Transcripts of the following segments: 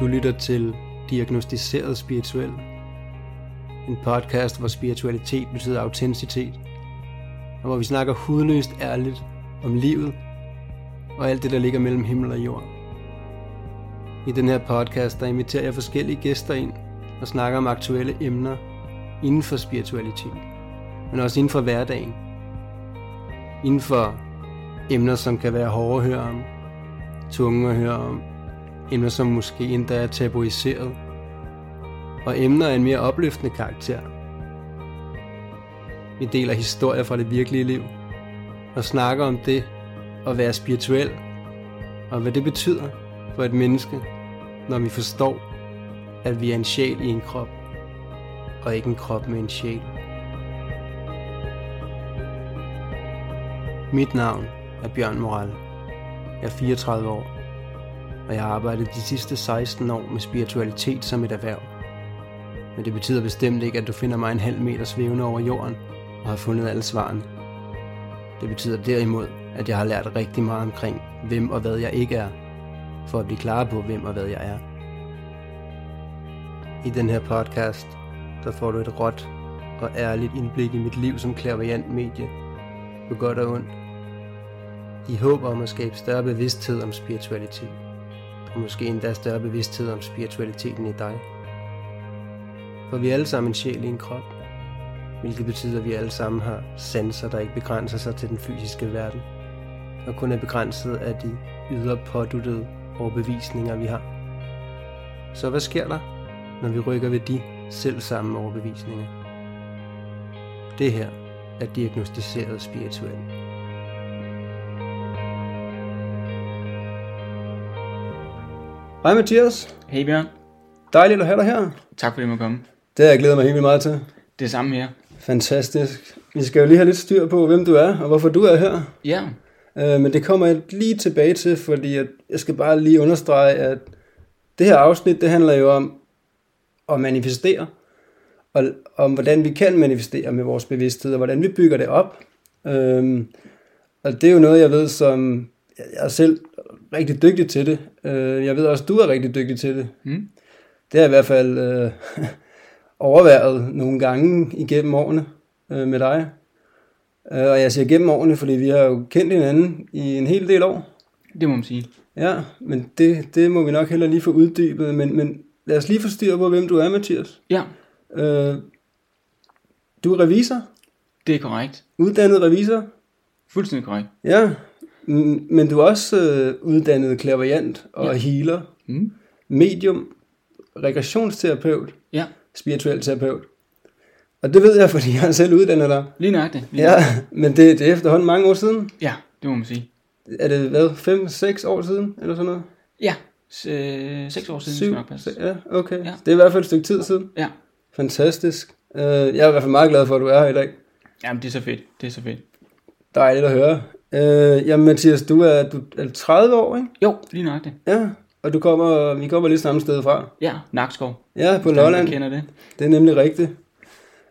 Du lytter til Diagnostiseret Spirituel. En podcast, hvor spiritualitet betyder autenticitet. Og hvor vi snakker hudløst ærligt om livet og alt det, der ligger mellem himmel og jord. I den her podcast, der inviterer jeg forskellige gæster ind og snakker om aktuelle emner inden for spiritualitet, men også inden for hverdagen. Inden for emner, som kan være hårde at høre om, tunge at høre om, emner, som måske endda er tabuiseret, og emner af en mere opløftende karakter. Vi deler historier fra det virkelige liv, og snakker om det at være spirituel, og hvad det betyder for et menneske, når vi forstår, at vi er en sjæl i en krop, og ikke en krop med en sjæl. Mit navn er Bjørn Moral. Jeg er 34 år, og jeg har arbejdet de sidste 16 år med spiritualitet som et erhverv. Men det betyder bestemt ikke, at du finder mig en halv meter svævende over jorden og har fundet alle svarene. Det betyder derimod, at jeg har lært rigtig meget omkring, hvem og hvad jeg ikke er, for at blive klar på, hvem og hvad jeg er. I den her podcast, der får du et råt og ærligt indblik i mit liv som klaverjant medie, på godt og ondt, i håb om at skabe større bevidsthed om spiritualitet, og måske endda større bevidsthed om spiritualiteten i dig. For vi er alle sammen en sjæl i en krop, hvilket betyder, at vi alle sammen har sanser, der ikke begrænser sig til den fysiske verden, og kun er begrænset af de ydre påduttede overbevisninger, vi har. Så hvad sker der, når vi rykker ved de selv samme overbevisninger? Det her er diagnostiseret spirituelt. Hej Mathias. Hej Bjørn. Dejligt at have dig her. Tak fordi du måtte komme. Det har jeg glædet mig helt vildt meget til. Det samme her. Fantastisk. Vi skal jo lige have lidt styr på, hvem du er, og hvorfor du er her. Ja. Øh, men det kommer jeg lige tilbage til, fordi at jeg skal bare lige understrege, at det her afsnit, det handler jo om at manifestere, og om hvordan vi kan manifestere med vores bevidsthed, og hvordan vi bygger det op. Øh, og det er jo noget, jeg ved, som jeg selv rigtig dygtig til det. Øh, jeg ved også, du er rigtig dygtig til det. Mm. Det har jeg i hvert fald øh, overværet nogle gange igennem årene øh, med dig. Øh, og jeg siger gennem årene, fordi vi har jo kendt hinanden i en hel del år. Det må man sige. Ja, men det, det må vi nok heller lige få uddybet. Men, men lad os lige få styr på, hvem du er, Mathias. Ja, Øh, du er revisor, det er korrekt. uddannet revisor. Fuldstændig korrekt. Ja, men du er også øh, uddannet klaverjant og Ja. healer, Mm. medium, regressionsterapeut, Ja, spirituel terapeut. Og det ved jeg, fordi jeg selv uddannet dig. lige nøjagtigt. Lige Ja, men det, det er efterhånden mange år siden. ja, det må man sige. Er det hvad, 5-6 år siden, eller sådan noget? Ja, s- øh, seks år siden, Syv? nok passe. Ja, okay. Ja. Det er i hvert fald et stykke tid siden. Ja, Fantastisk. Uh, jeg er i hvert fald meget glad for, at du er her i dag. jamen det er så fedt. Det er så fedt. Dejligt at høre. Uh, jamen Mathias, du er, du er 30 år, ikke? Jo, lige nøjagtigt. Ja, og du kommer, vi kommer lidt samme sted fra. Ja, Nakskov. Ja, på Lolland. man kender det. Det er nemlig rigtigt.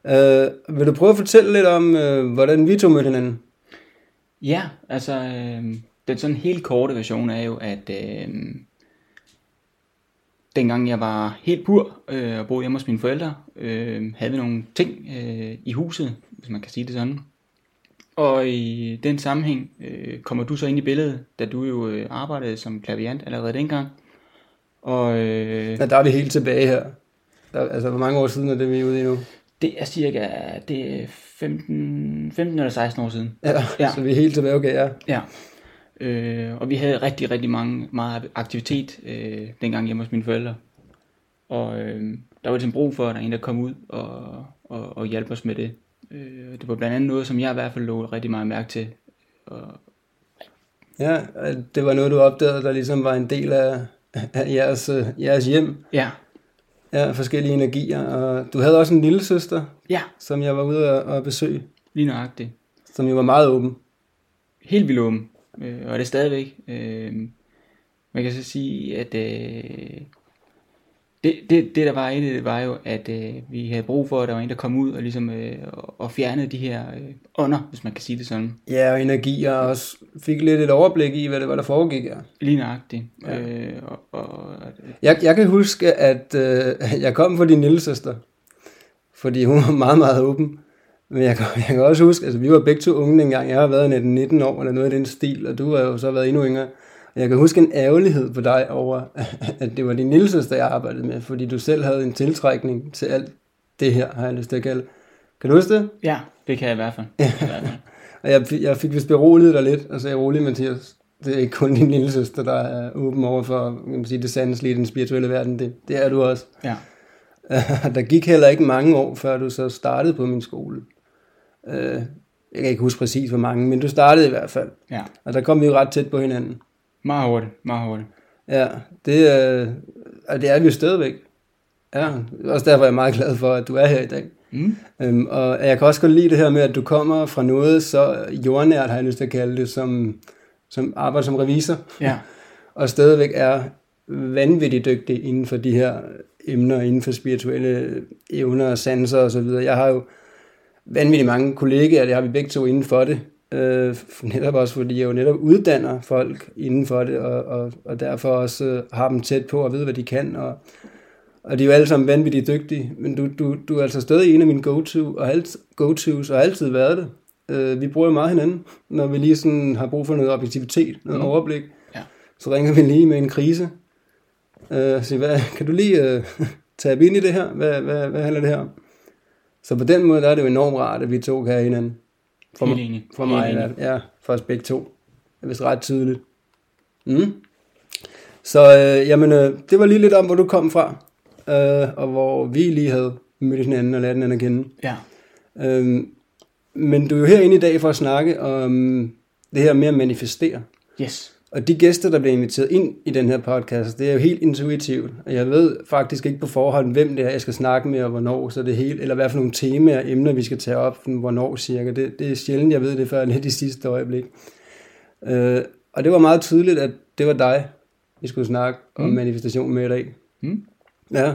Uh, vil du prøve at fortælle lidt om, uh, hvordan vi to mødte hinanden? Ja, altså, øh, den sådan helt korte version er jo, at øh, dengang jeg var helt pur øh, og boede hjemme hos mine forældre, øh, havde vi nogle ting øh, i huset, hvis man kan sige det sådan. Og i den sammenhæng øh, kommer du så ind i billedet, da du jo øh, arbejdede som klaviant allerede dengang. Og øh, Ja, der er vi helt tilbage her. Der, altså, hvor mange år siden er det, vi er ude i nu? det er cirka det er 15, 15 eller 16 år siden. Ja, Ja. så vi er helt tilbage, okay, ja. Ja. Øh, og vi havde rigtig, rigtig mange, meget aktivitet øh, dengang hjemme hos mine forældre. Og øh, der var ligesom brug for, at der er en, der kom ud og, og, og hjalp os med det. Øh, det var blandt andet noget, som jeg i hvert fald lå rigtig meget mærke til. Og, Ja, det var noget, du opdagede, der ligesom var en del af, af jeres, øh, jeres hjem. ja, Ja, forskellige energier. Og du havde også en lille søster, ja, som jeg var ude at, at besøge, lige nøjagtigt. som jo var meget åben. Helt vildt åben. Øh, og er det stadigvæk. Øh, man kan så sige, at øh, Det, det, det der var i det, var jo, at øh, vi havde brug for, at der var en, der kom ud og, ligesom, øh, og, fjernede de her øh, ånder, hvis man kan sige det sådan. Ja, og energi, og også fik lidt et overblik i, hvad det var, der foregik her. Lige nøjagtigt. Ja. Øh, og, og, jeg, jeg kan huske, at øh, jeg kom for din lille søster, fordi hun var meget, meget åben. Men jeg kan, jeg kan også huske, altså vi var begge to unge dengang. Jeg har været 19 år eller noget af den stil, og du har jo så været endnu yngre. Jeg kan huske en ærgerlighed på dig over, at det var din lille søster, jeg arbejdede med, fordi du selv havde en tiltrækning til alt det her, har jeg lyst til at kalde. Kan du huske det? Ja, det kan jeg i hvert fald. og jeg, jeg fik vist beroliget dig lidt, og sagde, rolig Mathias, det er ikke kun din lille søster, der er åben over for kan man sige, det sandslige i den spirituelle verden. Det, det er du også. Ja. der gik heller ikke mange år, før du så startede på min skole. Øh, jeg kan ikke huske præcis, hvor mange, men du startede i hvert fald. Ja. Og der kom vi jo ret tæt på hinanden. Meget hurtigt, meget hurtigt. Ja, det, øh, det er vi jo stadigvæk. Ja, også derfor er jeg meget glad for, at du er her i dag. Mm. Øhm, og jeg kan også godt lide det her med, at du kommer fra noget så jordnært, har jeg lyst til at kalde det, som, som arbejder som revisor. Ja. og stadigvæk er vanvittigt dygtig inden for de her emner, inden for spirituelle evner, sanser osv. Jeg har jo vanvittigt mange kollegaer, det har vi begge to inden for det. Øh, netop også fordi jeg jo netop uddanner folk inden for det, og, og, og derfor også øh, har dem tæt på og ved, hvad de kan. Og, og de er jo alle sammen vanvittigt dygtige, men du, du, du er altså stadig en af mine go-to, og alt, go-tos, og har altid været det. Øh, vi bruger jo meget hinanden, når vi lige sådan har brug for noget objektivitet, noget mm. overblik. Ja. Så ringer vi lige med en krise. Øh, så hvad, kan du lige øh, tage ind i det her? Hvad, hvad, hvad handler det her om? Så på den måde der er det jo enormt rart, at vi to kan have hinanden. For, Helt enig. For mig, Helt enig. ja, for os begge to. Det er vist ret tydeligt. Mm. Så øh, jamen, øh, det var lige lidt om, hvor du kom fra, øh, og hvor vi lige havde mødt hinanden og lært hinanden at kende. Ja. Øh, men du er jo herinde i dag for at snakke om det her med at manifestere. Yes. Og de gæster, der bliver inviteret ind i den her podcast, det er jo helt intuitivt. Og jeg ved faktisk ikke på forhånd, hvem det er, jeg skal snakke med, og hvornår, så det helt, eller hvad for nogle temaer og emner, vi skal tage op, hvornår cirka. Det, det er sjældent, jeg ved det før lidt i sidste øjeblik. Øh, og det var meget tydeligt, at det var dig, vi skulle snakke mm. om manifestation med i dag. Mm. Ja.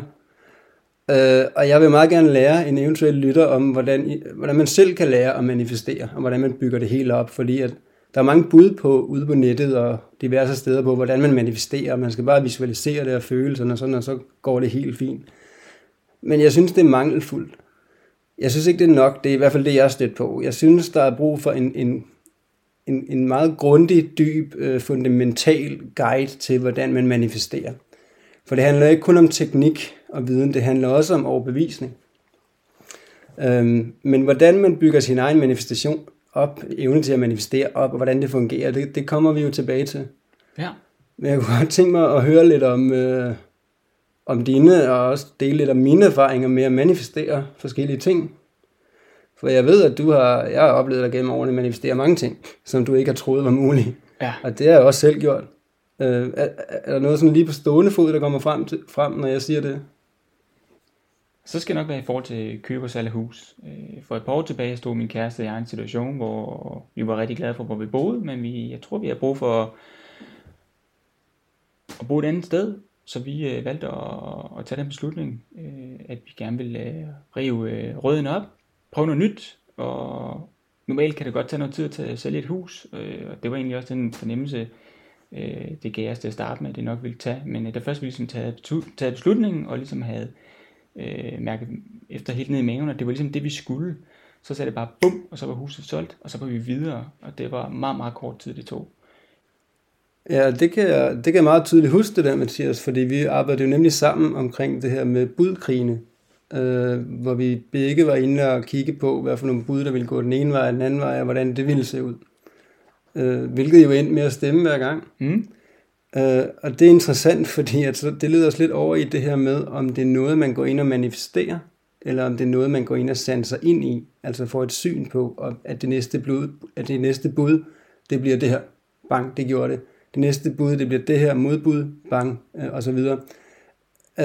Øh, og jeg vil meget gerne lære en eventuel lytter om, hvordan, hvordan man selv kan lære at manifestere, og hvordan man bygger det hele op, fordi at der er mange bud på ude på nettet og diverse steder på, hvordan man manifesterer. Man skal bare visualisere det og føle sådan og sådan, og så går det helt fint. Men jeg synes, det er mangelfuldt. Jeg synes ikke, det er nok. Det er i hvert fald det, jeg er stødt på. Jeg synes, der er brug for en, en, en, en meget grundig, dyb, øh, fundamental guide til, hvordan man manifesterer. For det handler ikke kun om teknik og viden, det handler også om overbevisning. Øhm, men hvordan man bygger sin egen manifestation op, evne til at manifestere op, og hvordan det fungerer, det, det kommer vi jo tilbage til. Ja. Men jeg kunne godt tænke mig at høre lidt om, øh, om dine, og også dele lidt om mine erfaringer med at manifestere forskellige ting. For jeg ved, at du har, jeg har oplevet dig gennem årene manifestere mange ting, som du ikke har troet var muligt. Ja. Og det har jeg også selv gjort. Øh, er, er der noget sådan lige på stående fod, der kommer frem, til, frem når jeg siger det? Så skal det nok være i forhold til køb og salg af hus. Øh, for et par år tilbage stod min kæreste og jeg i en situation, hvor vi var rigtig glade for, hvor vi boede, men vi, jeg tror, vi har brug for at bo et andet sted. Så vi øh, valgte at, at tage den beslutning, øh, at vi gerne ville øh, rive øh, røden op, prøve noget nyt, og normalt kan det godt tage noget tid at sælge et hus, og det var egentlig også den fornemmelse, det gav os til at starte med, at det nok ville tage. Men da først vi ligesom taget, taget beslutningen, og ligesom havde øh, mærke efter helt ned i maven, at det var ligesom det, vi skulle. Så sagde det bare bum, og så var huset solgt, og så var vi videre, og det var meget, meget kort tid, det tog. Ja, det kan, jeg, det kan jeg meget tydeligt huske det der, Mathias, fordi vi arbejdede jo nemlig sammen omkring det her med budkrigene, øh, hvor vi begge var inde og kigge på, hvad for nogle bud, der ville gå den ene vej og den anden vej, og hvordan det ville se ud. Øh, hvilket jo endte med at stemme hver gang. Mm. Uh, og det er interessant, fordi at, det leder os lidt over i det her med, om det er noget, man går ind og manifesterer, eller om det er noget, man går ind og sanser ind i, altså får et syn på, og at det næste, blod, at det næste bud, det bliver det her, bang, det gjorde det. Det næste bud, det bliver det her modbud, bang, uh, og så videre. Uh,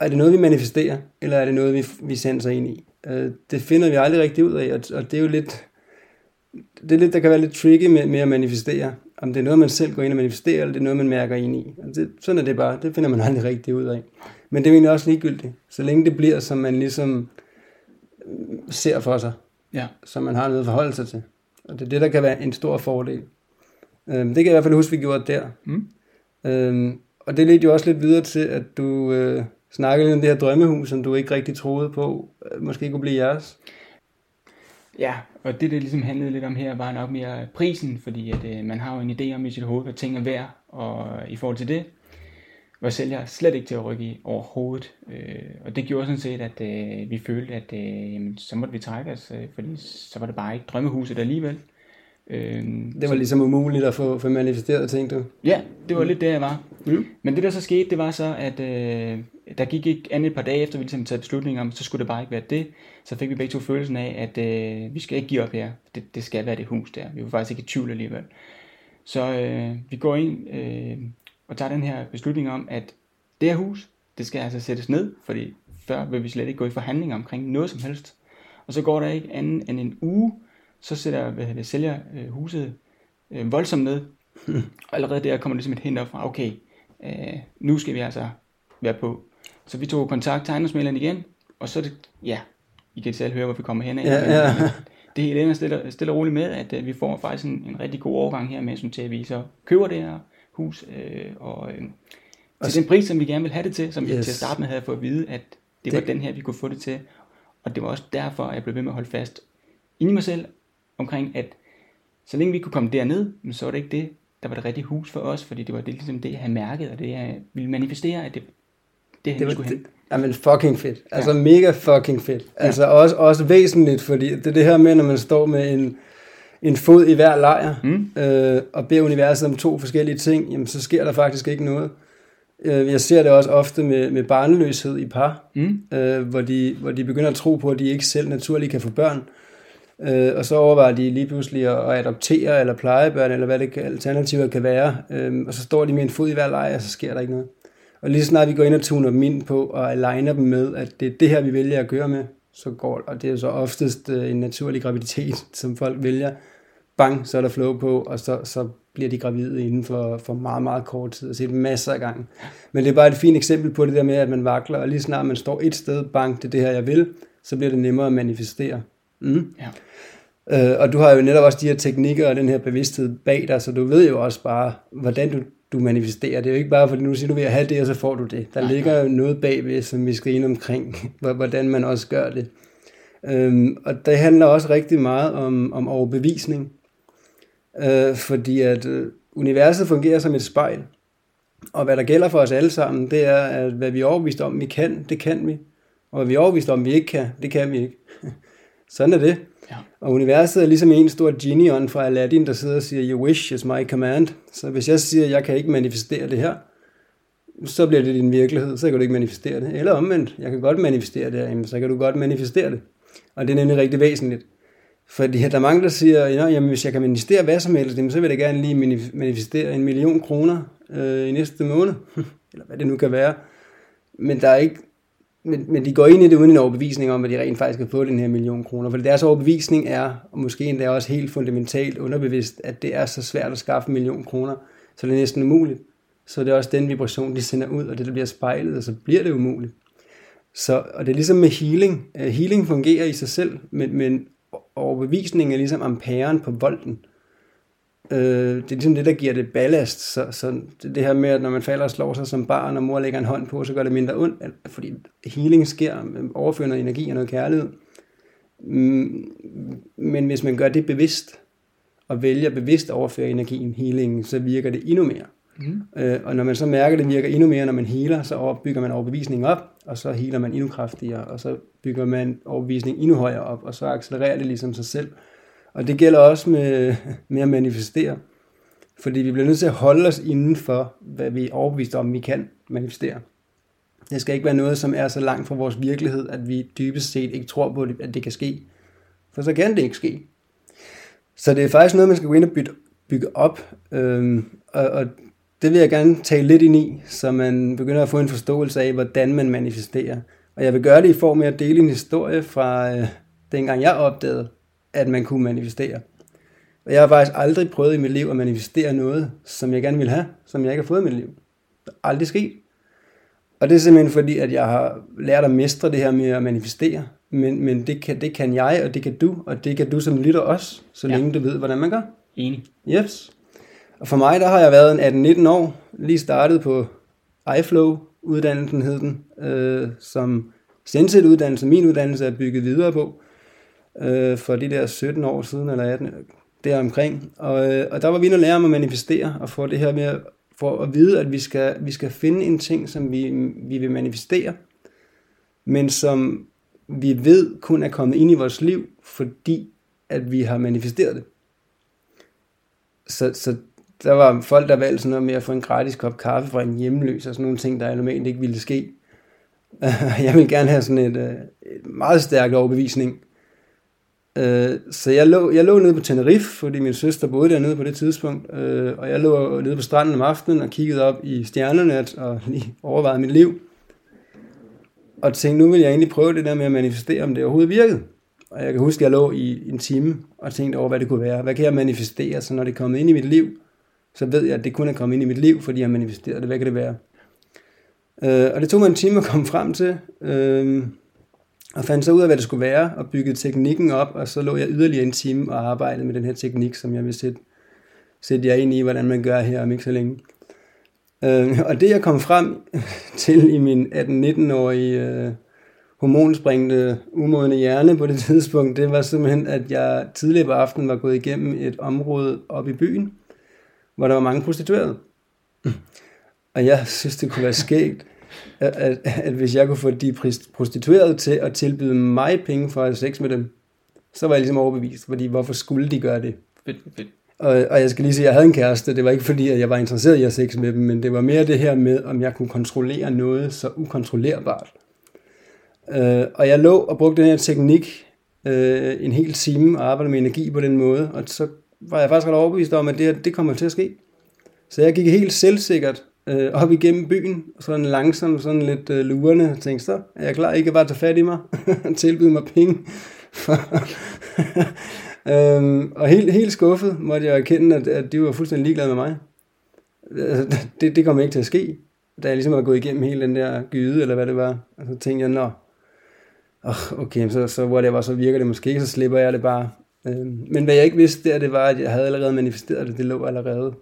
er det noget, vi manifesterer, eller er det noget, vi, vi sanser ind i? Uh, det finder vi aldrig rigtig ud af, og, og det er jo lidt, det er lidt, der kan være lidt tricky med, med at manifestere om det er noget, man selv går ind og manifesterer, eller det er noget, man mærker ind i. Altså det, sådan er det bare. Det finder man aldrig rigtig ud af. Men det er jo egentlig også ligegyldigt. Så længe det bliver, som man ligesom øh, ser for sig. Ja. Som man har noget at forholde sig til. Og det er det, der kan være en stor fordel. Øhm, det kan jeg i hvert fald huske, vi gjorde der. Mm. Øhm, og det ledte jo også lidt videre til, at du øh, snakkede lidt om det her drømmehus, som du ikke rigtig troede på, øh, måske kunne blive jeres. Ja, og det, det ligesom handlede lidt om her, var nok mere prisen, fordi at, øh, man har jo en idé om i sit hoved, hvad ting er værd, og i forhold til det, var sælger slet ikke til at rykke i overhovedet. Øh, og det gjorde sådan set, at øh, vi følte, at øh, jamen, så måtte vi trække os, øh, fordi så var det bare ikke drømmehuset alligevel. Øh, Det var ligesom umuligt at få, få manifesteret, tænkte du? Ja, det var lidt der, jeg var. Mm. Men det der så skete, det var så, at øh, der gik ikke andet et par dage efter, vi ligesom taget beslutning om, så skulle det bare ikke være det. Så fik vi begge to følelsen af, at øh, vi skal ikke give op her. Det, det skal være det hus der. Vi var faktisk ikke i tvivl alligevel. Så øh, vi går ind øh, og tager den her beslutning om, at det her hus, det skal altså sættes ned, fordi før vil vi slet ikke gå i forhandlinger omkring noget som helst. Og så går der ikke anden end en uge, så sætter hvad det, sælger øh, huset øh, voldsomt ned. Og allerede der kommer det ligesom et hint op fra, okay, øh, nu skal vi altså være på. Så vi tog kontakt til ejendomsmæleren igen, og så er det, ja, I kan selv høre, hvor vi kommer hen af. Ja, ja. Det hele ender stille, stille og roligt med, at øh, vi får faktisk en, en rigtig god overgang her med, hensyn til at vi så køber det her hus, øh, og øh, til den pris, som vi gerne vil have det til, som yes. vi til at starte med havde fået at vide, at det, var Det- den her, vi kunne få det til. Og det var også derfor, at jeg blev ved med at holde fast inde i mig selv, omkring at så længe vi kunne komme derned, men så var det ikke det, der var det rigtige hus for os, fordi det var det, ligesom det, jeg havde mærket, og det, jeg ville manifestere, at det, det, Det det var, skulle hen. det, jamen fucking fedt. Altså ja. mega fucking fedt. Altså også, også væsentligt, fordi det er det her med, når man står med en, en fod i hver lejr, Mm. øh, og beder universet om to forskellige ting, jamen så sker der faktisk ikke noget. Øh, jeg ser det også ofte med, med barnløshed i par, Mm. øh, hvor, de, hvor de begynder at tro på, at de ikke selv naturligt kan få børn. Øh, og så overvejer de lige pludselig at, at adoptere eller plejebørn, eller hvad det kan, alternativer kan være. Øh, og så står de med en fod i hver lejr, og så sker der ikke noget. Og lige så snart vi går ind og tuner dem ind på og aligner dem med, at det er det her, vi vælger at gøre med, så går og det er så oftest øh, en naturlig graviditet, som folk vælger. Bang, så er der flow på, og så, så bliver de gravide inden for, for meget, meget kort tid. Og set masser af gange. Men det er bare et fint eksempel på det der med, at man vakler, og lige snart man står et sted, bang, det er det her, jeg vil, så bliver det nemmere at manifestere. Mm. Ja. Øh, og du har jo netop også de her teknikker og den her bevidsthed bag dig, så du ved jo også bare, hvordan du, du manifesterer. Det er jo ikke bare, fordi nu siger du vil have det, og så får du det. Der Nej, ligger jo noget bagved, som vi skal ind omkring, hvor- hvordan man også gør det. Øhm, og det handler også rigtig meget om, om overbevisning. Øh, fordi at øh, universet fungerer som et spejl. Og hvad der gælder for os alle sammen, det er, at hvad vi er overbevist om, vi kan, det kan vi. Og hvad vi er overbevist om, vi ikke kan, det kan vi ikke. Sådan er det. Ja. Og universet er ligesom en stor genie fra Aladdin, der sidder og siger, your wish is my command. Så hvis jeg siger, jeg kan ikke manifestere det her, så bliver det din virkelighed, så kan du ikke manifestere det. Eller omvendt, jeg kan godt manifestere det, jamen, så kan du godt manifestere det. Og det er nemlig rigtig væsentligt. Fordi der er mange, der siger, "Nå, jamen, hvis jeg kan manifestere hvad som helst, jamen, så vil jeg gerne lige manif- manifestere en million kroner øh, i næste måned. Eller hvad det nu kan være. Men der er ikke men, men de går ind i det uden en overbevisning om, at de rent faktisk kan få den her million kroner. For deres overbevisning er, og måske endda også helt fundamentalt underbevidst, at det er så svært at skaffe en million kroner, så det er næsten umuligt. Så det er også den vibration, de sender ud, og det der bliver spejlet, og så bliver det umuligt. Så, og det er ligesom med healing. Øh, healing fungerer i sig selv, men, men overbevisningen er ligesom amperen på volden. Øh, det er ligesom det, der giver det ballast. Så, så det, det her med, at når man falder og slår sig som barn, og mor lægger en hånd på, så gør det mindre ondt, fordi healing sker, overfører noget energi og noget kærlighed. Mm, Men hvis man gør det bevidst, og vælger bevidst at overføre energien, healingen, så virker det endnu mere. Mm. Øh, og når man så mærker, at det virker endnu mere, når man healer, så bygger man overbevisningen op, og så healer man endnu kraftigere, og så bygger man overbevisningen endnu højere op, og så accelererer det ligesom sig selv. Og det gælder også med, med at manifestere. Fordi vi bliver nødt til at holde os inden for, hvad vi er overbevist om, vi kan manifestere. Det skal ikke være noget, som er så langt fra vores virkelighed, at vi dybest set ikke tror på, at det kan ske. For så kan det ikke ske. Så det er faktisk noget, man skal gå ind og bygge, bygge op. Øhm, og, og det vil jeg gerne tale lidt ind i, så man begynder at få en forståelse af, hvordan man manifesterer. Og jeg vil gøre det i form af at dele en historie fra øh, dengang jeg opdagede, at man kunne manifestere. Og jeg har faktisk aldrig prøvet i mit liv at manifestere noget, som jeg gerne vil have, som jeg ikke har fået i mit liv. Det er aldrig sket. Og det er simpelthen fordi, at jeg har lært at mestre det her med at manifestere. Men, men det, kan, det kan jeg, og det kan du, og det kan du som lytter også, så Ja. længe du ved, hvordan man gør. Enig. Yes. Og for mig, der har jeg været en 18-19 år, lige startet på iFlow-uddannelsen hed den, øh, som Senset-uddannelse, min uddannelse er bygget videre på, øh, for de der 17 år siden, eller 18, deromkring. Og, øh, og der var vi inde og lære om at manifestere, og få det her med, at- for at vide, at vi skal, vi skal finde en ting, som vi, vi vil manifestere, men som vi ved kun er kommet ind i vores liv, fordi at vi har manifesteret det. Så, så der var folk, der valgte sådan noget med at få en gratis kop kaffe fra en hjemløs, og sådan nogle ting, der normalt ikke ville ske. Jeg vil gerne have sådan et, øh, et meget stærk overbevisning. Øh, Så jeg lå, jeg lå nede på Tenerife, fordi min søster boede dernede på det tidspunkt, øh, og jeg lå nede på stranden om aftenen og kiggede op i stjernerne og lige overvejede mit liv. Og tænkte, nu vil jeg egentlig prøve det der med at manifestere, om det overhovedet virkede. Og jeg kan huske, at jeg lå i en time og tænkte over, hvad det kunne være. Hvad kan jeg manifestere, så når det er kommet ind i mit liv, så ved jeg, at det kun er kommet ind i mit liv, fordi jeg har manifesteret det. Hvad kan det være? Øh, og det tog mig en time at komme frem til, øh, og fandt så ud af, hvad det skulle være, og byggede teknikken op, og så lå jeg yderligere en time og arbejdede med den her teknik, som jeg vil sætte, sætte jer ind i, hvordan man gør her om ikke så længe. Øh, og det jeg kom frem til i min 18-19-årige øh, hormonspringende, umodne hjerne på det tidspunkt, det var simpelthen, at jeg tidligere på aftenen var gået igennem et område op i byen, hvor der var mange prostituerede. Og jeg synes, det kunne være skægt, at, at, hvis jeg kunne få de prostituerede til at tilbyde mig penge for at have sex med dem, så var jeg ligesom overbevist, fordi hvorfor skulle de gøre det? Fedt, fedt. Og, og jeg skal lige sige, at jeg havde en kæreste. Det var ikke fordi, at jeg var interesseret i at sex med dem, men det var mere det her med, om jeg kunne kontrollere noget så ukontrollerbart. Øh, og jeg lå og brugte den her teknik øh, en hel time og arbejdede med energi på den måde, og så var jeg faktisk ret overbevist om, at det, her, det kommer til at ske. Så jeg gik helt selvsikkert øh, op igennem byen, sådan langsomt, sådan lidt øh, lurende, og tænkte, så er jeg klar, ikke bare tage fat i mig og tilbyde mig penge. øhm, og helt, helt skuffet måtte jeg erkende, at, at de var fuldstændig ligeglade med mig. Altså, det, det kom ikke til at ske, da jeg ligesom var gået igennem hele den der gyde, eller hvad det var. Og så tænkte jeg, nå, oh, okay, så, så whatever, så virker det måske ikke, så slipper jeg det bare. Øhm, men hvad jeg ikke vidste der, det var, at jeg havde allerede manifesteret det, det lå allerede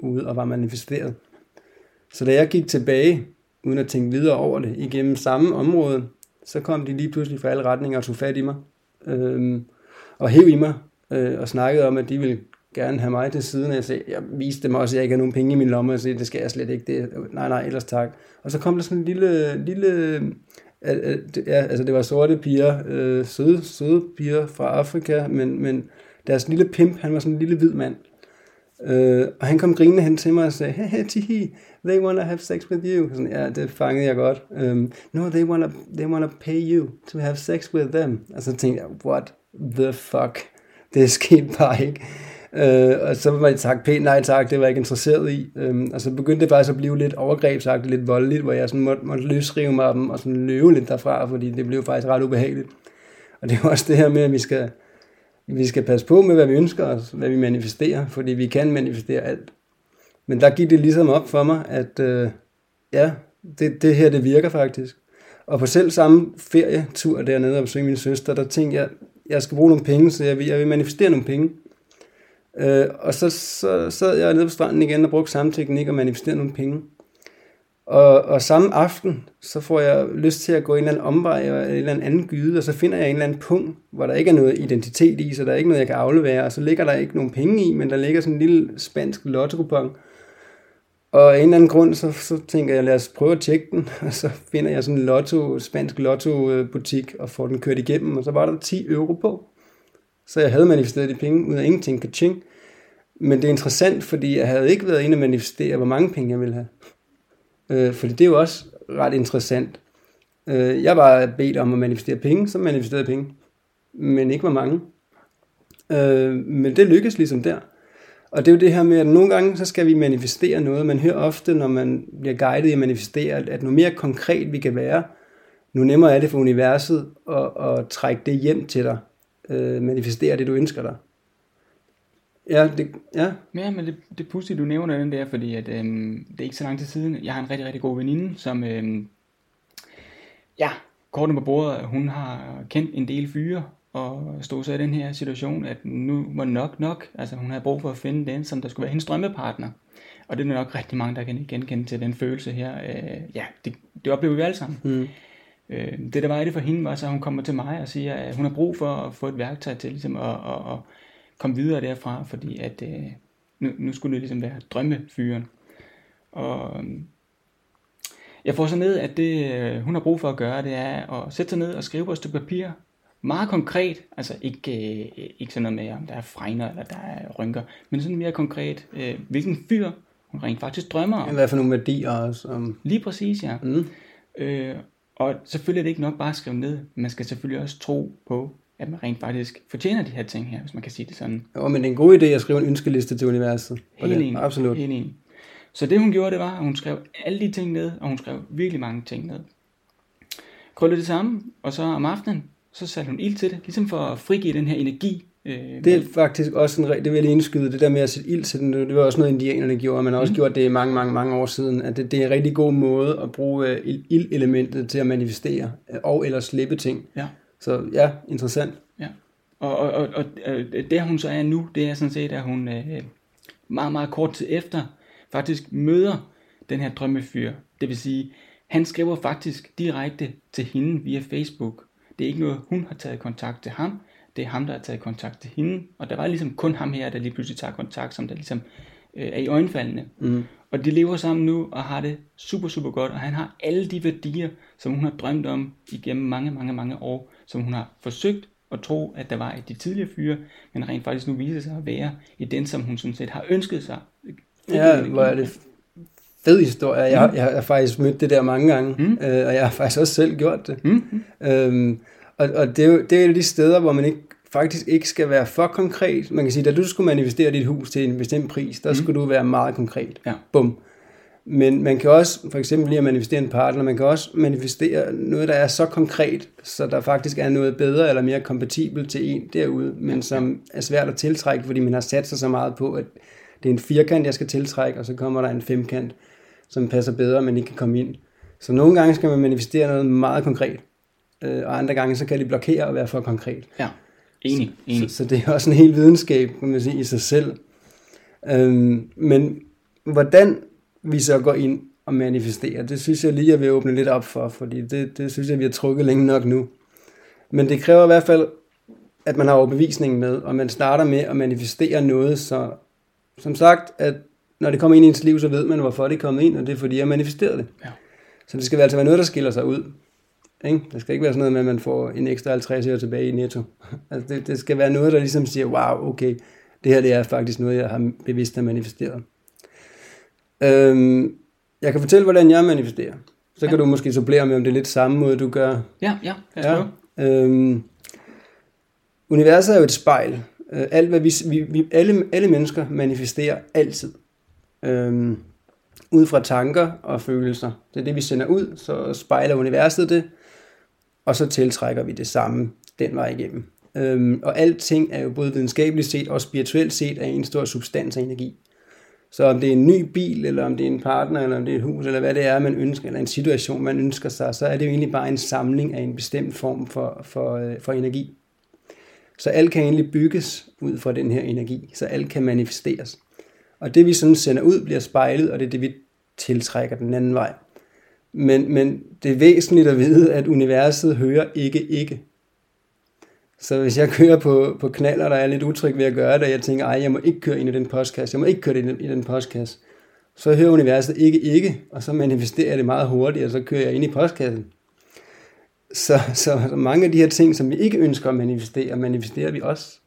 ude og var manifesteret. Så da jeg gik tilbage, uden at tænke videre over det, igennem samme område, så kom de lige pludselig fra alle retninger og tog fat i mig. Øh, og hæv i mig, øh, og snakkede om, at de ville gerne have mig til siden. Jeg, sagde, jeg viste dem også, at jeg ikke har nogen penge i min lomme, og sagde, det skal jeg slet ikke. Det, nej, nej, ellers tak. Og så kom der sådan en lille, lille ja, altså det var sorte piger, øh, søde, søde piger fra Afrika, men, men deres lille pimp, han var sådan en lille hvid mand. Øh, og han kom grinende hen til mig og sagde, hey, hey, tihi, they wanna have sex with you. Sådan, ja, det fangede jeg godt. Um, no, they wanna, they wanna pay you to have sex with them. Og så tænkte jeg, what the fuck? Det skete bare ikke. Øh, og så var jeg tak, pænt nej tak, det var jeg ikke interesseret i. Øhm, og så begyndte det faktisk at blive lidt overgrebsagtigt, lidt voldeligt, hvor jeg sådan måtte, måtte løsrive mig af dem og sådan løbe lidt derfra, fordi det blev faktisk ret ubehageligt. Og det er også det her med, at vi skal, vi skal passe på med, hvad vi ønsker os, hvad vi manifesterer, fordi vi kan manifestere alt. Men der gik det ligesom op for mig, at øh, ja, det, det her det virker faktisk. Og på selv samme ferietur dernede og besøgte min søster, der tænkte jeg, jeg skal bruge nogle penge, så jeg vil, jeg vil manifestere nogle penge. Øh, og så, så sad jeg nede på stranden igen og brugte samme teknik og manifestere nogle penge. Og, og samme aften, så får jeg lyst til at gå en eller anden omvej og en eller anden gyde, og så finder jeg en eller anden punkt, hvor der ikke er noget identitet i, så der er ikke noget, jeg kan aflevere, og så ligger der ikke nogen penge i, men der ligger sådan en lille spansk lotto Og af en eller anden grund, så, så tænker jeg, lad os prøve at tjekke den, og så finder jeg sådan en lotto, spansk lotto-butik, og får den kørt igennem, og så var der 10 euro på. Så jeg havde manifesteret de penge ud af ingenting, kaching. Men det er interessant, fordi jeg havde ikke været inde og manifestere, hvor mange penge jeg ville have. Øh, fordi det er jo også ret interessant. Øh, jeg var bedt om at manifestere penge, så manifesterede penge. Men ikke hvor mange. Øh, men det lykkedes ligesom der. Og det er jo det her med, at nogle gange så skal vi manifestere noget. Man hører ofte, når man bliver guidet i at manifestere, at nu mere konkret vi kan være, nu nemmere er det for universet at, at trække det hjem til dig. Øh, manifestere det, du ønsker dig. Ja, det, ja. Ja, men det, det er pudsigt, du nævner den der, fordi at, øhm, det er ikke så lang tid siden. Jeg har en rigtig, rigtig god veninde, som øhm, ja, korten på bordet, hun har kendt en del fyre, og stod så i den her situation, at nu var nok nok, altså hun havde brug for at finde den, som der skulle være hendes drømmepartner. Og det er nok rigtig mange, der kan genkende til den følelse her. Øh, ja, det, det oplever vi alle sammen. Mm. Øh, det der var i det for hende, var så, at hun kommer til mig og siger, at hun har brug for at få et værktøj til ligesom, at, at, at komme videre derfra, fordi at, øh, nu, nu skulle det ligesom være drømmefyren. Og jeg får så ned, at det, øh, hun har brug for at gøre, det er at sætte sig ned og skrive på et stykke papir, meget konkret, altså ikke, øh, ikke sådan noget med, om der er fregner eller der er rynker, men sådan mere konkret, øh, hvilken fyr hun rent faktisk drømmer om. Hvad for nogle værdier også? Um... Lige præcis, ja. Mm. Øh, og selvfølgelig er det ikke nok bare at skrive ned, man skal selvfølgelig også tro på, at man rent faktisk fortjener de her ting her, hvis man kan sige det sådan. Jo, men det er en god idé at skrive en ønskeliste til universet. Helt enig. Absolut. Helt enig. Så det hun gjorde, det var, at hun skrev alle de ting ned, og hun skrev virkelig mange ting ned. Krøllede det sammen, og så om aftenen, så satte hun ild til det, ligesom for at frigive den her energi. Øh, det er faktisk også en det vil jeg indskyde, det der med at sætte ild til den, det var også noget indianerne gjorde, og man har også mm. gjort det mange, mange, mange år siden, at det, det er en rigtig god måde at bruge øh, ildelementet til at manifestere, øh, og eller slippe ting. Ja. Så ja, interessant. Ja. Og, og, og, og der hun så er nu, det er sådan set, at hun øh, meget, meget kort tid efter, faktisk møder den her drømmefyr. Det vil sige, han skriver faktisk direkte til hende via Facebook. Det er ikke noget, hun har taget kontakt til ham. Det er ham, der har taget kontakt til hende. Og der var ligesom kun ham her, der lige pludselig tager kontakt, som der ligesom øh, er i øjenfaldene. Mm. Og de lever sammen nu og har det super, super godt. Og han har alle de værdier, som hun har drømt om igennem mange, mange, mange år. Som hun har forsøgt at tro, at der var i de tidligere fyre, men rent faktisk nu viser sig at være i den, som hun sådan set har ønsket sig Ja, hvor er det fed historie. Jeg, mm. jeg har faktisk mødt det der mange gange, mm. øh, og jeg har faktisk også selv gjort det. Mm. Øhm, og og det, er jo, det er jo de steder, hvor man ikke faktisk ikke skal være for konkret. Man kan sige, da du skulle manifestere dit hus til en bestemt pris, der mm. skulle du være meget konkret. Ja. Bum. Men man kan også, for eksempel lige at manifestere en partner, man kan også manifestere noget, der er så konkret, så der faktisk er noget bedre eller mere kompatibelt til en derude, men som er svært at tiltrække, fordi man har sat sig så meget på, at det er en firkant, jeg skal tiltrække, og så kommer der en femkant, som passer bedre, men ikke kan komme ind. Så nogle gange skal man manifestere noget meget konkret, øh, og andre gange så kan det blokere at være for konkret. Ja, enig. enig. Så, så det er også en hel videnskab, kan man sige, i sig selv. Øhm, men hvordan vi så går ind og manifesterer, det synes jeg lige, jeg vil åbne lidt op for, fordi det, det synes jeg, vi har trukket længe nok nu. Men det kræver i hvert fald, at man har overbevisningen med, og man starter med at manifestere noget så som sagt, at når det kommer ind i ens liv, så ved man, hvorfor det er kommet ind, og det er fordi, jeg manifesteret det. Ja. Så det skal altså være noget, der skiller sig ud. Ikke? Det skal ikke være sådan noget med, at man får en ekstra 50 år tilbage i netto. Altså det, det skal være noget, der ligesom siger, wow, okay, det her det er faktisk noget, jeg har bevidst har manifesteret. Øhm, jeg kan fortælle, hvordan jeg manifesterer. Så ja. kan du måske supplere med, om det er lidt samme måde, du gør. Ja, ja, jeg ja. Øhm, universet er jo et spejl, Øh, alt, hvad vi, vi, vi, alle, alle mennesker manifesterer altid. Øhm, ud fra tanker og følelser. Det er det, vi sender ud, så spejler universet det, og så tiltrækker vi det samme den vej igennem. Øhm, og alting er jo både videnskabeligt set og spirituelt set af en stor substans af energi. Så om det er en ny bil, eller om det er en partner, eller om det er et hus, eller hvad det er, man ønsker, eller en situation, man ønsker sig, så er det jo egentlig bare en samling af en bestemt form for, for, øh, for energi. Så alt kan egentlig bygges ud fra den her energi, så alt kan manifesteres. Og det vi sådan sender ud bliver spejlet, og det er det vi tiltrækker den anden vej. Men, men det er væsentligt at vide, at universet hører ikke ikke. Så hvis jeg kører på, på knaller, der er lidt utryg ved at gøre det, og jeg tænker, ej, jeg må ikke køre ind i den postkasse, jeg må ikke køre ind i den postkasse, så hører universet ikke ikke, og så manifesterer jeg det meget hurtigt, og så kører jeg ind i postkassen. Så, så, så mange af de her ting, som vi ikke ønsker at manifestere, manifesterer vi også.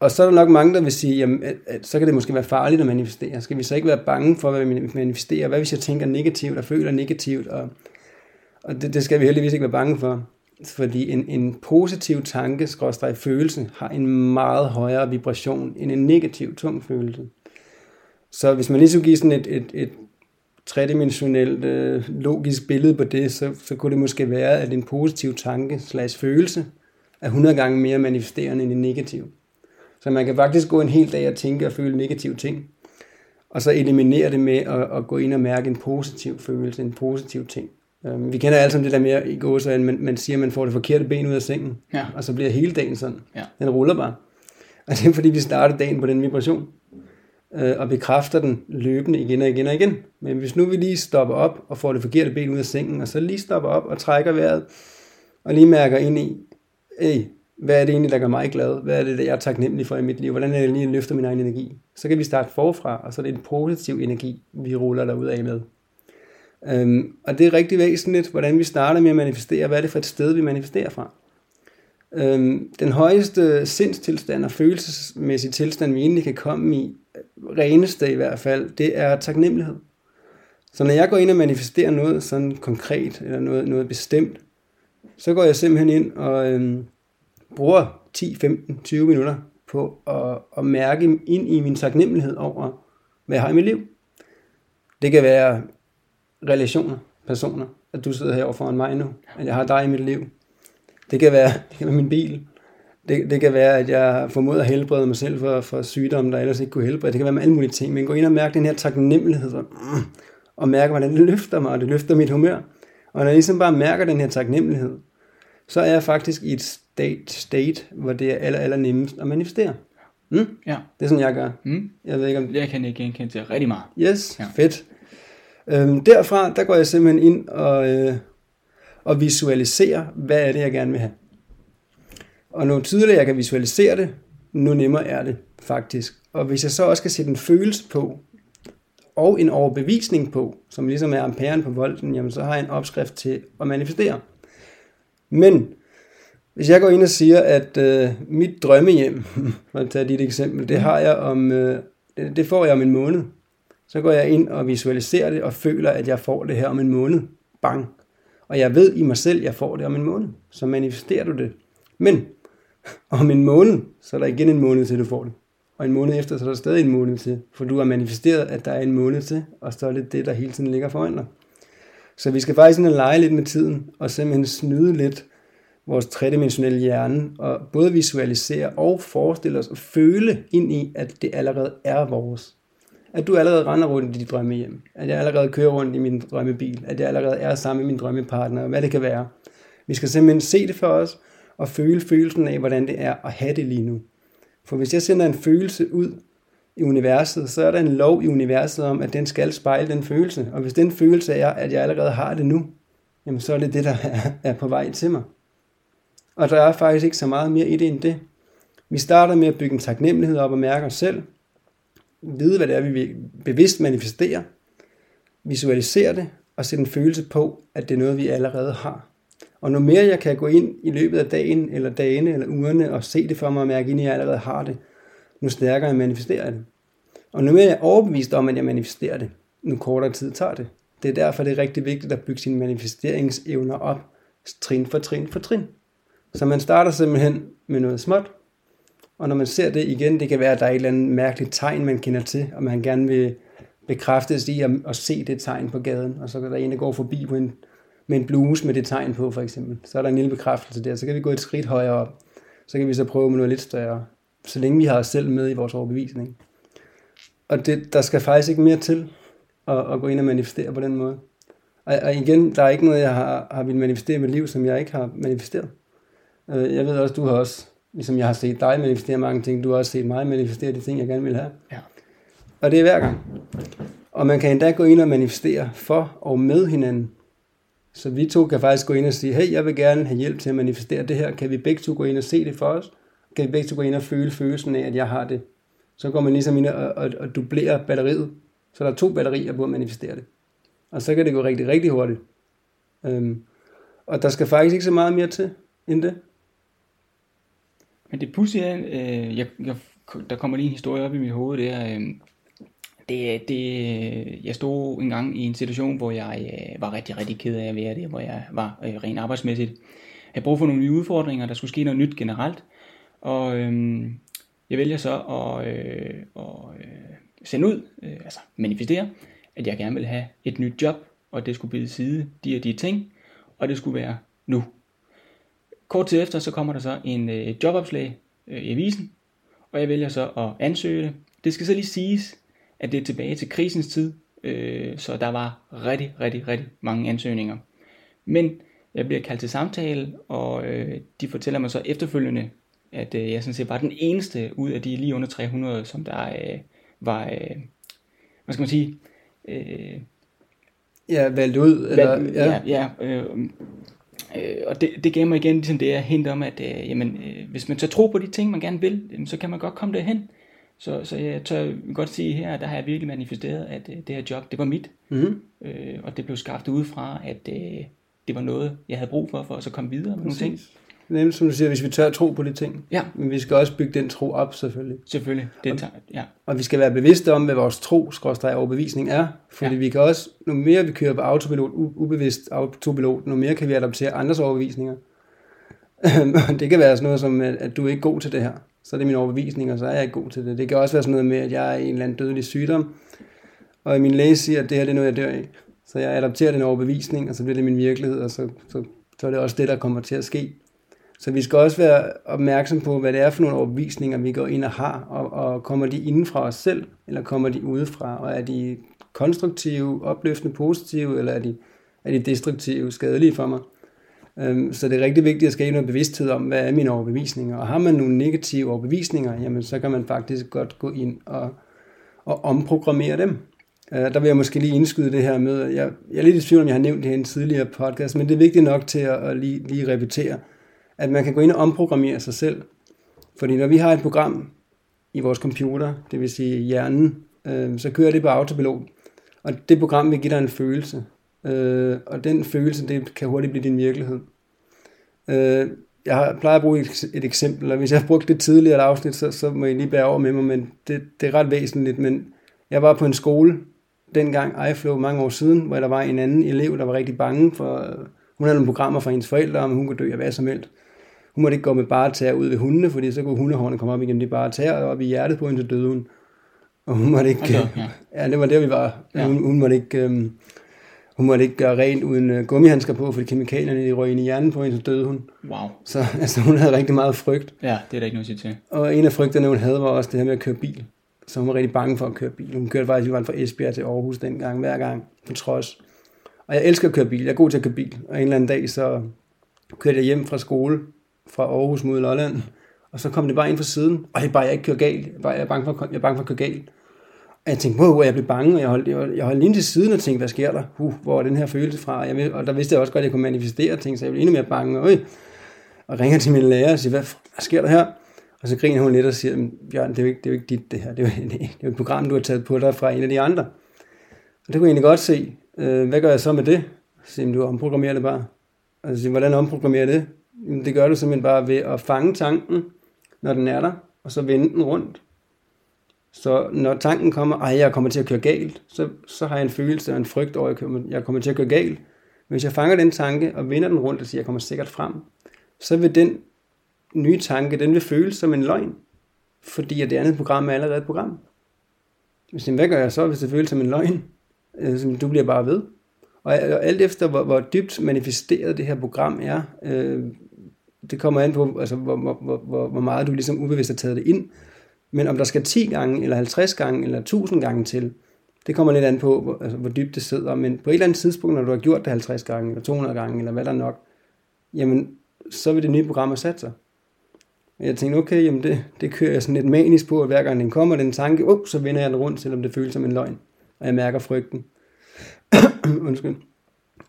Og så er der nok mange, der vil sige, jamen, at, at, så kan det måske være farligt at manifestere. Skal vi så ikke være bange for, hvad vi manifesterer? Hvad hvis jeg tænker negativt og føler negativt? Og, og det, det skal vi heldigvis ikke være bange for. Fordi en, en positiv tanke, skråstrej følelse, har en meget højere vibration end en negativ, tung følelse. Så hvis man lige skulle give sådan et, et, et tredimensionelt øh, logisk billede på det, så, så kunne det måske være, at en positiv tanke slash følelse er 100 gange mere manifesterende end en negativ. Så man kan faktisk gå en hel dag og tænke og føle negative ting, og så eliminere det med at, at gå ind og mærke en positiv følelse, en positiv ting. Øhm, vi kender alle sammen det der med i gåsøjne, man, man siger, at man får det forkerte ben ud af sengen, Ja. og så bliver hele dagen sådan. Ja. Den ruller bare. Og det er fordi, vi starter dagen på den vibration, øh, og bekræfter den løbende igen og igen og igen. Men hvis nu vi lige stopper op og får det forkerte ben ud af sengen, og så lige stopper op og trækker vejret, og lige mærker ind i, hey, hvad er det egentlig, der gør mig glad? Hvad er det, jeg er taknemmelig for i mit liv? Hvordan er det lige, jeg løfter min egen energi? Så kan vi starte forfra, og så er det en positiv energi, vi ruller derud af med. Øhm, og det er rigtig væsentligt, hvordan vi starter med at manifestere. Hvad er det for et sted, vi manifesterer fra? Øhm, den højeste sindstilstand og følelsesmæssige tilstand, vi egentlig kan komme i, reneste i hvert fald, det er taknemmelighed. Så når jeg går ind og manifesterer noget sådan konkret, eller noget, noget bestemt, så går jeg simpelthen ind og øhm, bruger 10, 15, 20 minutter på at, at mærke ind i min taknemmelighed over, hvad jeg har i mit liv. Det kan være relationer, personer, at du sidder herovre foran mig nu, at jeg har dig i mit liv. Det kan være, det kan være min bil. Det, det kan være, at jeg har formået at helbrede mig selv for, for sygdomme, der ellers ikke kunne helbrede. Det kan være med alle mulige ting, men gå ind og mærke den her taknemmelighed, og, og mærke, hvordan det løfter mig, og det løfter mit humør. Og når jeg ligesom bare mærker den her taknemmelighed, så er jeg faktisk i et state, state hvor det er aller, aller nemmest at manifestere. Mm? Ja. Det er sådan, jeg gør. Mm. Jeg ved ikke, om Jeg kan ikke genkende til rigtig meget. Yes, Ja. fedt. Øhm, derfra, der går jeg simpelthen ind og, øh, og visualiserer, hvad er det, jeg gerne vil have. Og nu tydeligere jeg kan visualisere det, nu nemmere er det faktisk. Og hvis jeg så også kan sætte en følelse på, og en overbevisning på, som ligesom er amperen på volden, jamen så har jeg en opskrift til at manifestere. Men hvis jeg går ind og siger, at øh, mit drømmehjem, for at tage dit eksempel, det har jeg om, øh, det, får jeg om en måned. Så går jeg ind og visualiserer det og føler, at jeg får det her om en måned. Bang. Og jeg ved i mig selv, at jeg får det om en måned. Så manifesterer du det. Men om en måned, så er der igen en måned til, du får det. Og en måned efter, så er der stadig en måned til. For du har manifesteret, at der er en måned til, og så er det det, der hele tiden ligger foran dig. Så vi skal faktisk og lege lidt med tiden, og simpelthen snyde lidt vores tredimensionelle hjerne, og både visualisere og forestille os og føle ind i, at det allerede er vores. At du allerede render rundt i dit drømmehjem, at jeg allerede kører rundt i min drømmebil, at jeg allerede er sammen med min drømmepartner, hvad det kan være. Vi skal simpelthen se det for os, og føle følelsen af, hvordan det er at have det lige nu. For hvis jeg sender en følelse ud i universet, så er der en lov i universet om, at den skal spejle den følelse. Og hvis den følelse er, at jeg allerede har det nu, jamen så er det det, der er, er på vej til mig. Og der er faktisk ikke så meget mere i det end det. Vi starter med at bygge en taknemmelighed op og mærke os selv. Vide, hvad det er, vi bevidst manifesterer, Visualisere det og sætte en følelse på, at det er noget, vi allerede har. Og når mere jeg kan gå ind i løbet af dagen, eller dagene, eller ugerne, og se det for mig og mærke ind, at jeg allerede har det, nu stærkere jeg manifesterer det. Og nu mere jeg er overbevist om, at jeg manifesterer det, nu kortere tid tager det. Det er derfor, det er rigtig vigtigt at bygge sine manifesteringsevner op, trin for trin for trin. Så man starter simpelthen med noget småt, og når man ser det igen, det kan være, at der er et eller andet mærkeligt tegn, man kender til, og man gerne vil bekræftes i at, at se det tegn på gaden, og så kan der en, der går forbi på en, med en bluse med det tegn på, for eksempel. Så er der en lille bekræftelse der, så kan vi gå et skridt højere op. Så kan vi så prøve med noget lidt større, så længe vi har os selv med i vores overbevisning. Og det, der skal faktisk ikke mere til at, at gå ind og manifestere på den måde. Og, og igen, der er ikke noget, jeg har, har vil manifestere i mit liv, som jeg ikke har manifesteret. Øh, Jeg ved også, du har også, ligesom jeg har set dig manifestere mange ting, du har også set mig manifestere de ting, jeg gerne vil have. Ja. Og det er hver gang. Og man kan endda gå ind og manifestere for og med hinanden. Så vi to kan faktisk gå ind og sige, hey, jeg vil gerne have hjælp til at manifestere det her. Kan vi begge to gå ind og se det for os? Kan vi begge to gå ind og føle følelsen af, at jeg har det? Så går man ligesom ind og, og, og dublerer batteriet. Så der er to batterier på at manifestere det. Og så kan det gå rigtig, rigtig hurtigt. Øhm, og der skal faktisk ikke så meget mere til end det. Men det pudsige er, øh, jeg, jeg, der kommer lige en historie op i mit hoved der. Øh, det, det, jeg stod en gang i en situation, hvor jeg øh, var rigtig, rigtig ked af at være det, hvor jeg var øh, rent arbejdsmæssigt. Jeg havde brug for nogle nye udfordringer, der skulle ske noget nyt generelt. Og øh, jeg vælger så at, øh, og, øh, sende ud, øh, altså manifestere, at jeg gerne vil have et nyt job, og det skulle blive side de og de ting, og det skulle være nu. Kort tid efter, så kommer der så en øh, jobopslag øh, i avisen, og jeg vælger så at ansøge det. Det skal så lige siges, at det er tilbage til krisens tid, øh, så der var rigtig, rigtig, rigtig mange ansøgninger. Men jeg bliver kaldt til samtale, og øh, de fortæller mig så efterfølgende, at øh, jeg sådan set var den eneste ud af de lige under 300, som der øh, var, øh, hvad skal man sige, øh, Ja, valgt ud. Eller, Valg, ja, ja øh, øh, og det, det gav mig igen ligesom det her hint om, at øh, jamen, øh, hvis man tør tro på de ting, man gerne vil, jamen, så kan man godt komme derhen. Så, så jeg tør godt sige her, at der har jeg virkelig manifesteret, at øh, det her job, det var mit. Mm-hmm. Øh, og det blev skabt udefra, at øh, det var noget, jeg havde brug for, for at så komme videre med nogle ting. Nemt, som du siger, hvis vi tør tro på de ting. Ja. Men vi skal også bygge den tro op, selvfølgelig. Selvfølgelig. Det tager, ja. Og vi skal være bevidste om, hvad vores tro, skråstrej overbevisning er. Fordi ja. vi kan også, nu mere vi kører på autopilot, ubevidst autopilot, nu mere kan vi adoptere andres overbevisninger. det kan være sådan noget som, at, du er ikke god til det her. Så er det min overbevisning, og så er jeg ikke god til det. Det kan også være sådan noget med, at jeg er en eller anden dødelig sygdom, og min læge siger, at det her det er noget, jeg dør af. Så jeg adopterer den overbevisning, og så bliver det min virkelighed, og så, så, så er det også det, der kommer til at ske. Så vi skal også være opmærksom på, hvad det er for nogle overbevisninger, vi går ind og har, og, og kommer de inden fra os selv, eller kommer de udefra, og er de konstruktive, opløftende, positive, eller er de, er de destruktive, skadelige for mig? Øhm, Så det er rigtig vigtigt at skabe noget bevidsthed om, hvad er mine overbevisninger. Og har man nogle negative overbevisninger, jamen så kan man faktisk godt gå ind og, og omprogrammere dem. Øh, Der vil jeg måske lige indskyde det her med, jeg, jeg er lidt i tvivl om, jeg har nævnt det her i en tidligere podcast, men det er vigtigt nok til at, at lige, lige repetere, at man kan gå ind og omprogrammere sig selv. Fordi når vi har et program i vores computer, det vil sige hjernen, øh, så kører det på autopilot. Og det program vil give dig en følelse. Øh, og den følelse, det kan hurtigt blive din virkelighed. Øh, jeg plejer at bruge et, et eksempel, og hvis jeg har brugt det tidligere afsnit, så, så må I lige bære over med mig, men det, det er ret væsentligt. Men jeg var på en skole, dengang iFlow mange år siden, hvor der var en anden elev, der var rigtig bange for, øh, hun havde nogle programmer fra hendes forældre, om hun kunne dø af hvad som helst. Hun måtte ikke gå med bare tæer ud ved hundene, fordi så kunne hundehårene komme op igennem de bare tæer, og op i hjertet på hende, så døde hun. Og hun måtte ikke... Okay, ja. ja, det var der, vi var. Ja. Hun, hun, måtte ikke, øhm, hun måtte ikke gøre rent uden øh, gummihandsker på, fordi kemikalierne de røg ind i hjernen på hende, så døde hun. Wow. Så altså, hun havde rigtig meget frygt. Ja, det er der ikke noget at sige til. Og en af frygterne, hun havde, var også det her med at køre bil. Så hun var rigtig bange for at køre bil. Hun kørte faktisk, vi var fra Esbjerg til Aarhus dengang, hver gang, på trods. Og jeg elsker at køre bil. Jeg er god til at køre bil. Og en eller anden dag, så kørte jeg hjem fra skole, fra Aarhus mod Lolland. Og så kom det bare ind fra siden. Og det er bare, jeg ikke kører galt. Jeg er, bare, jeg er, bange, for, jeg er bange for at køre galt. Og jeg tænkte, wow, jeg blev bange, og jeg holdt, jeg, jeg holdt lige til siden og tænkte, hvad sker der? Huh, hvor er den her følelse fra? Jeg, og der vidste jeg også godt, at jeg kunne manifestere ting, så jeg blev endnu mere bange. Øj. Og ringer til min lærer og siger, hvad, hvad sker der her? Og så griner hun lidt og siger, Bjørn, det er jo ikke, det er jo ikke dit det her. Det er, jo, det er jo et program, du har taget på dig fra en af de andre. Og det kunne jeg egentlig godt se. Øh, hvad gør jeg så med det? Så siger, du omprogrammerer det bare. Og så siger, hvordan omprogrammerer jeg det? Det gør du simpelthen bare ved at fange tanken, når den er der, og så vende den rundt. Så når tanken kommer, at jeg kommer til at køre galt, så, så har jeg en følelse og en frygt over, at jeg kommer- til at køre galt. Men hvis jeg fanger den tanke og vender den rundt og siger, jeg kommer sikkert frem, så vil den nye tanke, den vil føles som en løgn. Fordi at det andet program er allerede et program. Hvis hvad gør jeg så, hvis det føles som en løgn? Øh, så Du bliver bare ved. Og og alt efter, hvor, hvor dybt manifesteret det her program er, øh, det kommer an på, altså, hvor, hvor, hvor, hvor, meget du ligesom ubevidst har taget det ind. Men om der skal 10 gange, eller 50 gange, eller 1000 gange til, det kommer lidt an på, hvor, altså, hvor dybt det sidder. Men på et eller andet tidspunkt, når du har gjort det 50 gange, eller 200 gange, eller hvad der nok, jamen, så vil det nye program have sat sig. Og jeg tænkte, okay, jamen det, det kører jeg sådan lidt manisk på, at hver gang den kommer, den tanke, oh, så vender jeg den rundt, selvom det føles som en løgn. Og jeg mærker frygten. Undskyld.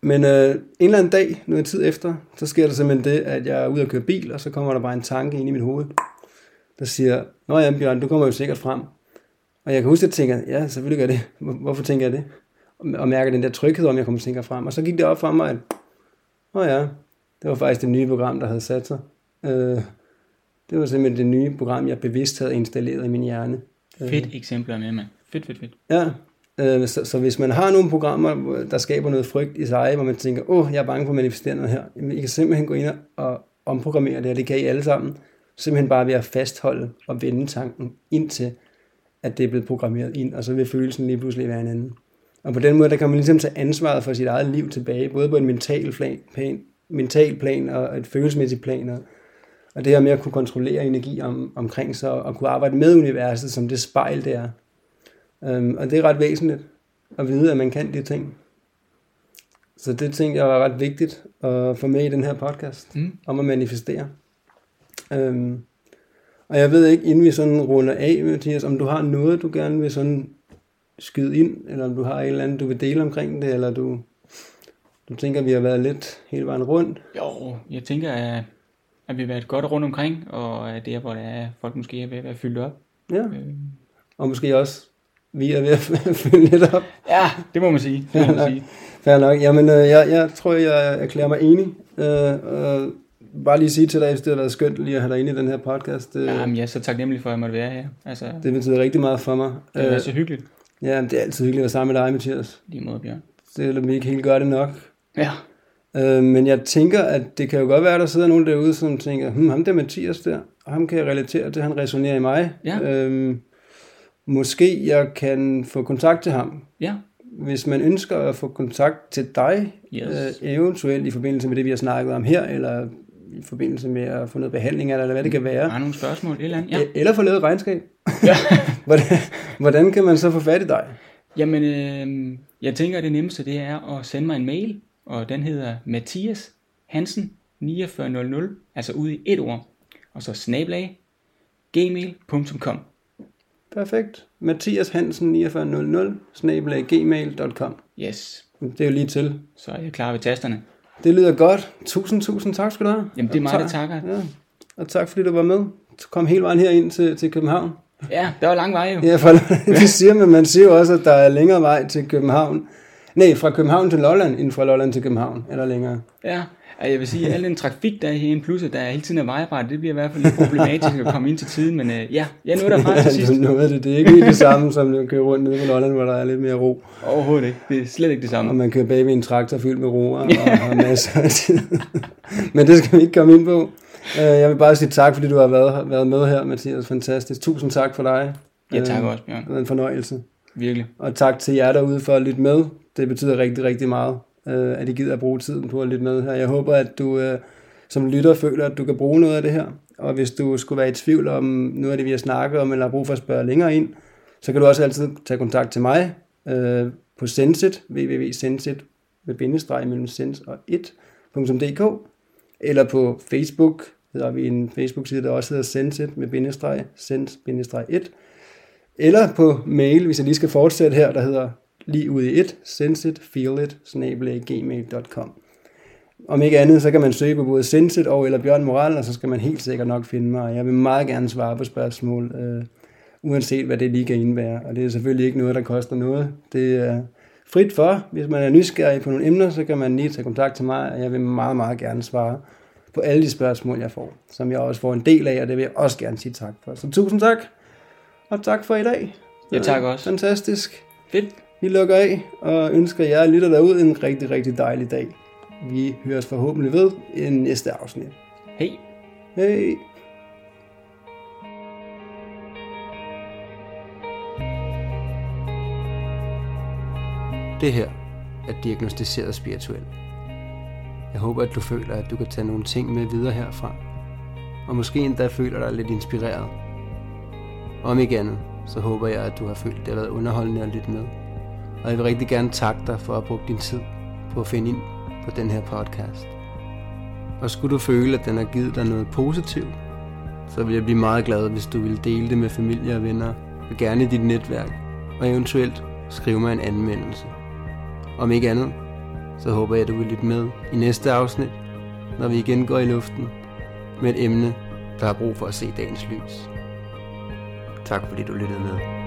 Men øh, en eller anden dag, noget tid efter, så sker der simpelthen det, at jeg er ude at køre bil, og så kommer der bare en tanke ind i mit hoved, der siger, Nå ja, Bjørn, du kommer jo sikkert frem. Og jeg kan huske, at jeg tænker, ja, selvfølgelig gør jeg det. Hvor- Hvorfor tænker jeg det? Og, og mærker den der tryghed om, jeg kommer sikkert frem. Og så gik det op for mig, at, åh ja, det var faktisk det nye program, der havde sat sig. Øh, det var simpelthen det nye program, jeg bevidst havde installeret i min hjerne. Fedt eksempler med, mand. Fedt, fedt, fedt. Ja, øh, så, så hvis man har nogle programmer, der skaber noget frygt i sig, hvor man tænker, åh, jeg er bange for at manifestere noget her, jamen, I kan simpelthen gå ind og omprogrammere det, og det kan I alle sammen. Simpelthen bare ved at fastholde og vende tanken indtil, at det er blevet programmeret ind, og så vil følelsen lige pludselig være en anden. Og på den måde, der kan man ligesom tage ansvaret for sit eget liv tilbage, både på en mental plan, plan, mental plan og et følelsesmæssigt plan, og, og det her med at kunne kontrollere energi om, omkring sig, og kunne arbejde med universet som det spejl, det er. Um, og det er ret væsentligt at vide, at man kan de ting. Så det tænkte jeg var ret vigtigt at få med i den her podcast, Mm. om at manifestere. Øhm, og jeg ved ikke, inden vi sådan runder af, Mathias, om du har noget, du gerne vil sådan skyde ind, eller om du har et eller andet, du vil dele omkring det, eller du, du tænker, vi har været lidt hele vejen rundt. Jo, jeg tænker, at, at vi har været godt rundt omkring, og at der, hvor der er, folk måske er ved at være fyldt op. Ja, Øh, og måske også, vi er ved at fylde lidt op. ja, det må man sige. Det må man sige. Fair nok. Jamen, øh, jeg, jeg tror, jeg erklærer mig enig. Øh, og bare lige sige til dig, hvis det har været skønt lige at have dig inde i den her podcast. Øh, Jamen, jeg er så taknemmelig for, at jeg måtte være her. Altså, det, betyder rigtig meget for mig. det er Øh, så hyggeligt. ja, det er altid hyggeligt at være sammen med dig, Mathias. Lige måde, Bjørn. Selvom vi ikke helt gør det nok. Ja, Øh, men jeg tænker, at det kan jo godt være, at der sidder nogen derude, som tænker, hm, ham der Mathias der, ham kan jeg relatere til, han resonerer i mig. Ja. Øh, måske jeg kan få kontakt til ham. ja, Hvis man ønsker at få kontakt til dig, Yes. øh, eventuelt i forbindelse med det, vi har snakket om her, eller i forbindelse med at få noget behandling eller hvad det kan være, har nogle spørgsmål, et eller andet. Ja. E- eller få lavet et regnskab, ja. hvordan, hvordan kan man så få fat i dig? Jamen, øh, jeg tænker, at det nemmeste det er at sende mig en mail, og den hedder Mathias Hansen 4900, altså ud i et ord, og så snablag gmail.com. Perfekt. Mathias Hansen 4900, snabelag gmail.com. Yes, Det er jo lige til. så er jeg klar ved tasterne. Det lyder godt. Tusind, tusind tak skal du have. Jamen, det er mig, der tak- takker. Ja. Og tak fordi du var med. Du kom hele vejen her ind til, til København. Ja, der var lang vej jo. Ja, for, det siger man. Man siger jo også, at der er længere vej til København. Nej, fra København til Lolland, end fra Lolland til København. Eller længere. Ja, og jeg vil sige, at al den trafik, der er herinde, plus at der er hele tiden er vejarbejde, det bliver i hvert fald lidt problematisk at komme ind til tiden, men øh, ja, jeg nåede derfra til sidst. du nåede det. Det er ikke helt det samme, som at køre rundt nede på Lolland, hvor der er lidt mere ro. Overhovedet ikke, det er slet ikke det Og samme. man kører bag ved en traktor fyldt med roer og, og masser af tid. Men det skal vi ikke komme ind på. Øh, Jeg vil bare sige tak, fordi du har været, været med her, Mathias. Fantastisk. Tusind tak for dig. Ja, tak Øh, også, Bjørn. Det var en fornøjelse. Virkelig. Og tak til jer derude for at lytte med. Det betyder rigtig, rigtig meget, øh, at I gider at bruge tiden på at lytte med her. Jeg håber, at du øh, som lytter føler, at du kan bruge noget af det her. Og hvis du skulle være i tvivl om noget af det, vi har snakket om, eller har brug for at spørge længere ind, så kan du også altid tage kontakt til mig øh, på Sensit, www.sensit med bindestreg mellem sens og 1.dk, eller på Facebook, hedder vi en Facebook-side, der også hedder Sensit med bindestreg, sens-1, eller på mail, hvis jeg lige skal fortsætte her, der hedder lige ud i et, sensit, feel it, gmail.com. Om ikke andet, så kan man søge på både Sensit og eller Bjørn Moral, og så skal man helt sikkert nok finde mig. Jeg vil meget gerne svare på spørgsmål, øh, uanset hvad det lige kan indebære. Og det er selvfølgelig ikke noget, der koster noget. Det er frit for. Hvis man er nysgerrig på nogle emner, så kan man lige tage kontakt til mig, og jeg vil meget, meget gerne svare på alle de spørgsmål, jeg får, som jeg også får en del af, og det vil jeg også gerne sige tak for. Så tusind tak, og tak for i dag. Ja, tak også. Fantastisk. Fedt. Vi lukker af og ønsker jer lytter derude en rigtig, rigtig dejlig dag. Vi høres forhåbentlig ved i næste afsnit. Hej. Hej! Det her er diagnostiseret spirituel. Jeg håber, at du føler, at du kan tage nogle ting med videre herfra. Og måske endda føler dig lidt inspireret. Om ikke andet, så håber jeg, at du har følt, at det har været underholdende at lytte med. Og jeg vil rigtig gerne takke dig for at bruge din tid på at finde ind på den her podcast. Og skulle du føle, at den har givet dig noget positivt, så vil jeg blive meget glad, hvis du vil dele det med familie og venner, og gerne i dit netværk, og eventuelt skrive mig en anmeldelse. Om ikke andet, så håber jeg, at du vil lytte med i næste afsnit, når vi igen går i luften med et emne, der har brug for at se dagens lys. Tak fordi du lyttede med.